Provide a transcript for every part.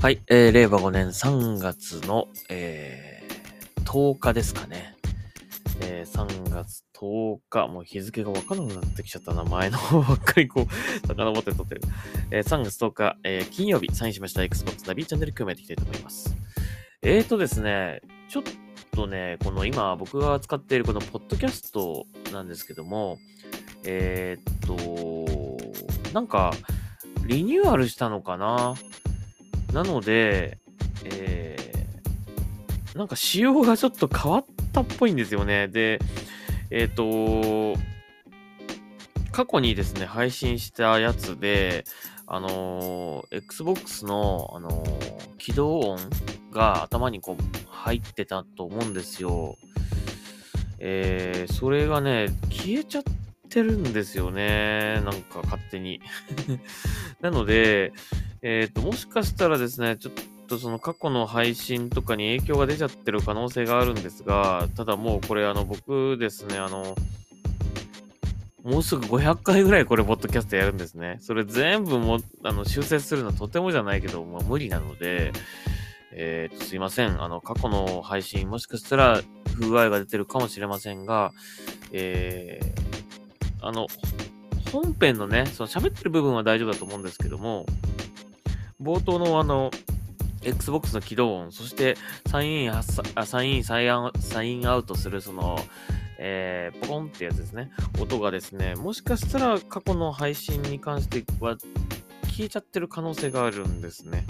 はい、えー、令和5年3月の、えー、10日ですかね。えー、3月10日、もう日付がわからなくなってきちゃったな、前の方ばっかりこう、遡って撮ってる。えー、3月10日、えー、金曜日、サインしました Xbox ナビチャンネル組めていきたいと思います。えーとですね、ちょっとね、この今僕が使っているこのポッドキャストなんですけども、えー、っと、なんか、リニューアルしたのかな？なので、えー、なんか仕様がちょっと変わったっぽいんですよね。で、えっ、ー、と、過去にですね、配信したやつで、あのー、Xbox の、あのー、起動音が頭にこう入ってたと思うんですよ。えー、それがね、消えちゃってるんですよね。なんか勝手に。なので、えっ、ー、と、もしかしたらですね、ちょっとその過去の配信とかに影響が出ちゃってる可能性があるんですが、ただもうこれあの僕ですね、あの、もうすぐ500回ぐらいこれ、ポッドキャストやるんですね。それ全部も、あの、修正するのはとてもじゃないけど、まあ無理なので、えっ、ー、と、すいません。あの、過去の配信、もしかしたら不具合が出てるかもしれませんが、えー、あの、本編のね、その喋ってる部分は大丈夫だと思うんですけども、冒頭のあの、Xbox の起動音、そしてサインイン、サインイン、サインアウトするその、えー、ポコンってやつですね。音がですね、もしかしたら過去の配信に関しては消えちゃってる可能性があるんですね。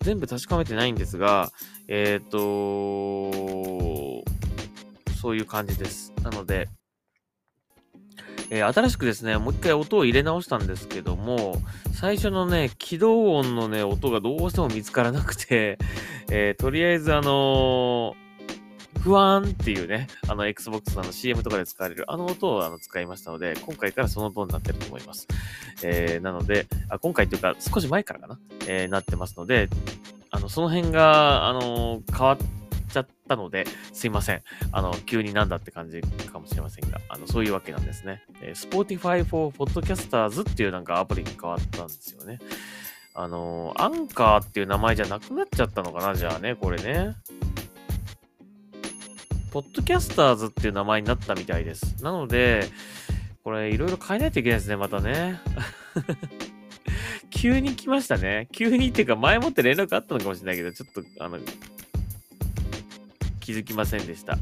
全部確かめてないんですが、えっ、ー、とそういう感じです。なので、えー、新しくですね、もう一回音を入れ直したんですけども、最初のね、起動音のね、音がどうしても見つからなくて、えー、とりあえずあのー、不安っていうね、あの Xbox の CM とかで使われるあの音をあの使いましたので、今回からその音になってると思います。えー、なのであ、今回というか少し前からかな、えー、なってますので、あの、その辺が、あの変わって、ったので、すいません。あの、急になんだって感じかもしれませんが、あの、そういうわけなんですね。えー、Spotify for Podcasters っていうなんかアプリに変わったんですよね。あの、アンカーっていう名前じゃなくなっちゃったのかな、じゃあね、これね。ポッドキャスターズっていう名前になったみたいです。なので、これいろいろ変えないといけないですね、またね。急に来ましたね。急にっていうか前もって連絡あったのかもしれないけど、ちょっと、あの、気づきませんでした。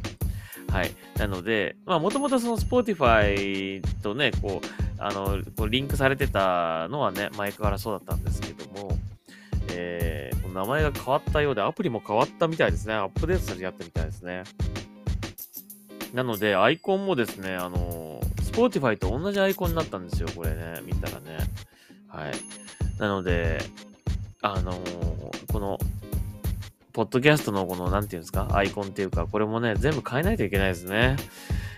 はい。なので、まあ、もともとその Spotify とね、こう、あの、こうリンクされてたのはね、前からそうだったんですけども、えー、名前が変わったようで、アプリも変わったみたいですね。アップデートされてやったみたいですね。なので、アイコンもですね、あの、Spotify と同じアイコンになったんですよ、これね、見たらね。はい。なので、あのこのポッドキャストのこの、なんていうんですか、アイコンっていうか、これもね、全部変えないといけないですね。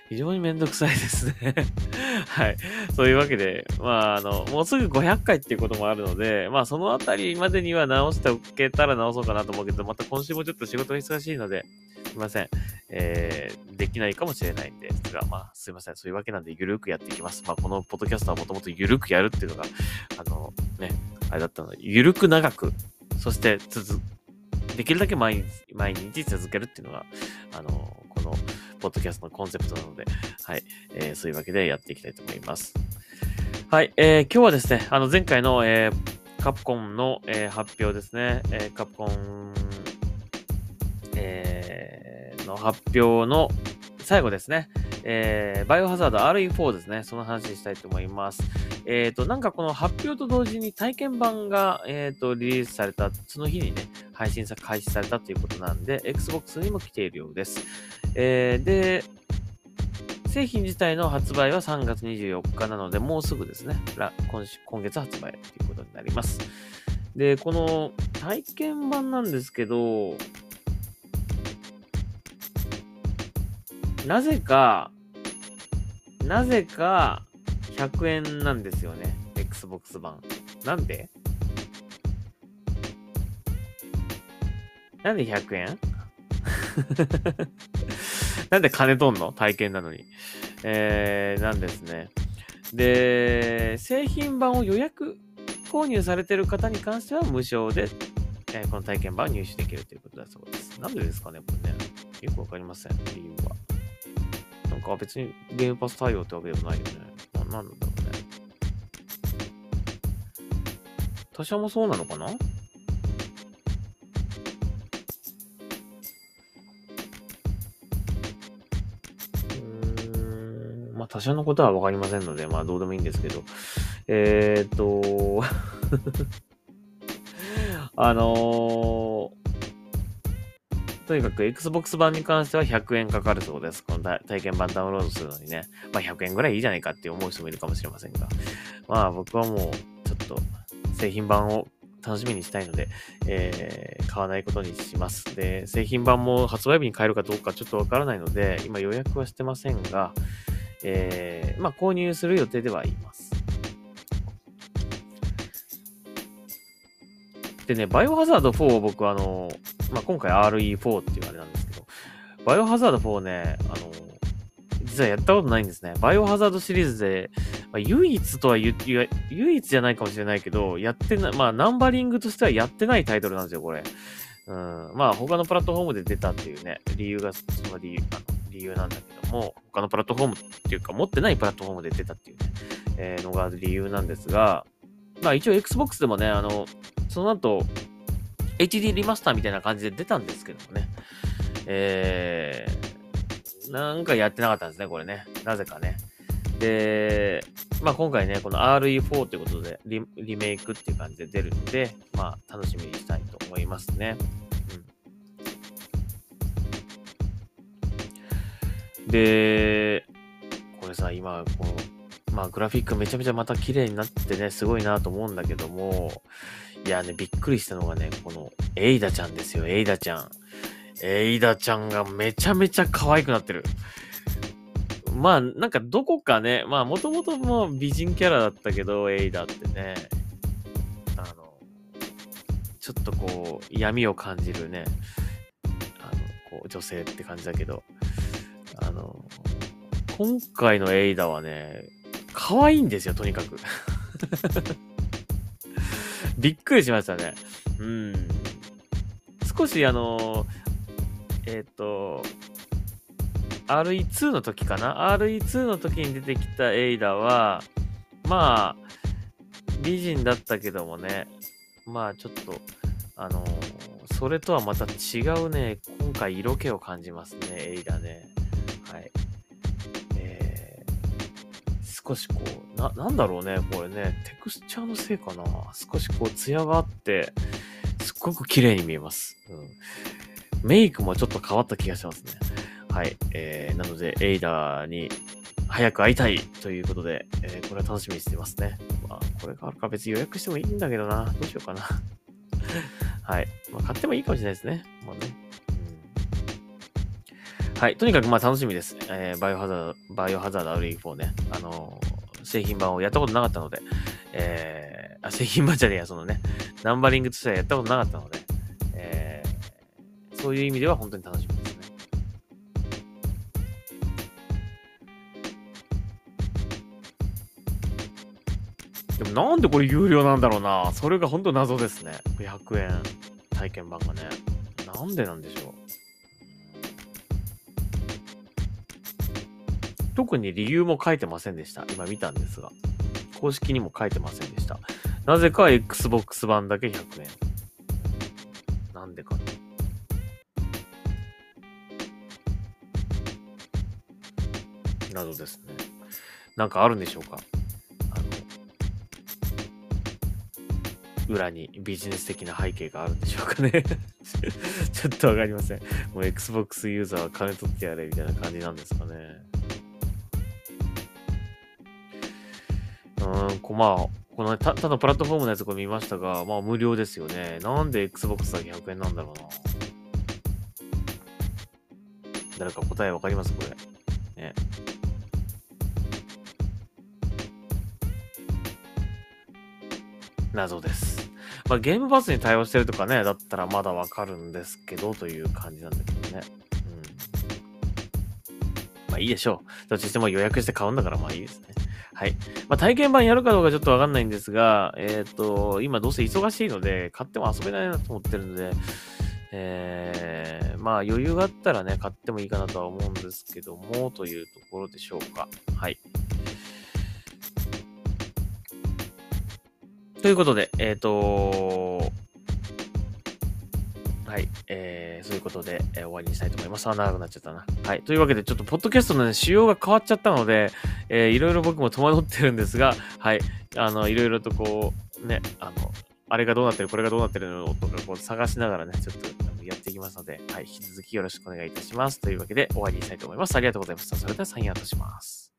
非常にめんどくさいですね はい。そういうわけで、まあ、あの、もうすぐ500回っていうこともあるので、まあ、そのあたりまでには直しておけたら直そうかなと思うけど、また今週もちょっと仕事が忙しいので、すいません。えー、できないかもしれないんですが、まあ、すいません。そういうわけなんで、ゆるくやっていきます。まあ、このポッドキャストはもともとゆるくやるっていうのが、あの、ね、あれだったので、ゆるく長く、そして続できるだけ毎日、毎日続けるっていうのが、あの、この、ポッドキャストのコンセプトなので、はい、えー、そういうわけでやっていきたいと思います。はい、えー、今日はですね、あの、前回の、えー、カプコンの、えー、発表ですね、えー、カプコン、えー、の発表の最後ですね、えー、バイオハザード RE4 ですね。その話にしたいと思います。えっ、ー、と、なんかこの発表と同時に体験版が、えっ、ー、と、リリースされた、その日にね、配信さ、開始されたということなんで、Xbox にも来ているようです。えー、で、製品自体の発売は3月24日なので、もうすぐですね。今今月発売ということになります。で、この体験版なんですけど、なぜか、なぜか100円なんですよね。Xbox 版。なんで？なんで100円？なんで金取んの？体験なのに。えー、なんですね。で、製品版を予約購入されてる方に関しては無償でえーこの体験版を入手できるということだそうです。なんでですかね、これね。よくわかりません、理由は。なんか別にゲームパス対応ってわけでもないよね。なんなんだろうね。他社もそうなのかな？まあ他社のことはわかりませんので、まあどうでもいいんですけど。えーっと、あのーとにかく Xbox 版に関しては100円かかるそうです。この体験版ダウンロードするのにね。まあ100円ぐらいいいじゃないかって思う人もいるかもしれませんが。まあ僕はもうちょっと製品版を楽しみにしたいので、えー買わないことにします。で、製品版も発売日に買えるかどうかちょっとわからないので、今予約はしてませんが、えーまあ購入する予定ではいます。でね、バイオハザード4を僕あの、まあ、今回 RE4 っていうあれなんですけど、バイオハザード4ね、あの、実はやったことないんですね。バイオハザードシリーズで、まあ、唯一とは言う、唯一じゃないかもしれないけど、やってない、まあ、ナンバリングとしてはやってないタイトルなんですよ、これ。うん。まあ、他のプラットフォームで出たっていうね、理由が、その理由、あの理由なんだけども、他のプラットフォームっていうか、持ってないプラットフォームで出たっていうね、えーのが理由なんですが、まあ、一応 Xbox でもね、あの、その後、HD リマスターみたいな感じで出たんですけどもね。えー、なんかやってなかったんですね、これね。なぜかね。で、まあ今回ね、この RE4 ということでリ、リメイクっていう感じで出るので、まあ楽しみにしたいと思いますね。で、これさ、今、この、まあグラフィックめちゃめちゃまた綺麗になってね、すごいなと思うんだけども、いやね、びっくりしたのがね、この、エイダちゃんですよ、エイダちゃん。エイダちゃんがめちゃめちゃ可愛くなってる。まあ、なんかどこかね、まあ、もともと美人キャラだったけど、エイダってね、あの、ちょっとこう、闇を感じるね、あの、こう、女性って感じだけど、の、今回のエイダはね、可愛いんですよ、とにかく。びっくりしましたね。うん。少しあの、えっ、と、RE2 の時かな ?RE2 の時に出てきたエイダは、まあ、美人だったけどもね、まあちょっと、あのそれとはまた違うね、今回色気を感じますね、エイダね。はい。えー、少しこう、な、なんだろうね、これね、テクスチャーのせいかな少しこう、艶があって、すっごく綺麗に見えます。うん。メイクもちょっと変わった気がしますね。はい。えー、なので、エイダーに早く会いたいということで、えー、これは楽しみにしてますね。まあ、これがあるか別に予約してもいいんだけどな。どうしようかな。はい。まあ、買ってもいいかもしれないですね。まあね。はい。とにかく、まあ、楽しみです。えー、バイオハザード、バイオハザード RE4 ね。あのー製品版をやったことなかったので、えー、あ、製品版じゃねえや、そのね、ナンバリングとしてはやったことなかったので、えー、そういう意味では本当に楽しみですね。でもなんでこれ有料なんだろうな。それが本当謎ですね。100円体験版がね。なんでなんでしょう。特に理由も書いてませんでした。今見たんですが。公式にも書いてませんでした。なぜか Xbox 版だけ100円。なんでかな。などですね。なんかあるんでしょうかあの、裏にビジネス的な背景があるんでしょうかね ちょっとわかりません。もう Xbox ユーザーは金取ってやれみたいな感じなんですかね。ん、こまあ、このたただプラットフォームのやつこれ見ましたが、まあ無料ですよね。なんで Xbox だけ100円なんだろうな。誰か答えわかります？これ。ね。謎です。まあゲームパスに対応してるとかね、だったらまだわかるんですけど、という感じなんだけどね。うん。まあいいでしょう。どっちにしても予約して買うんだからまあいいですね。はい。まあ体験版やるかどうかちょっとわかんないんですが、えっ、ー、と、今どうせ忙しいので、買っても遊べないなと思ってるので、えー、まあ余裕があったらね、買ってもいいかなとは思うんですけども、というところでしょうか。はい。ということで、えっ、ー、とはい。えー、そういうことで、えー、終わりにしたいと思います。あ、長くなっちゃったな。はい。というわけで、ちょっと、ポッドキャストのね、仕様が変わっちゃったので、えー、いろいろ僕も戸惑ってるんですが、はい。あの、いろいろとこう、ね、あの、あれがどうなってる、これがどうなってるのとか、こう探しながらね、ちょっとやっていきますので、はい。引き続きよろしくお願いいたします。というわけで、終わりにしたいと思います。ありがとうございました。それでは、サインアウトします。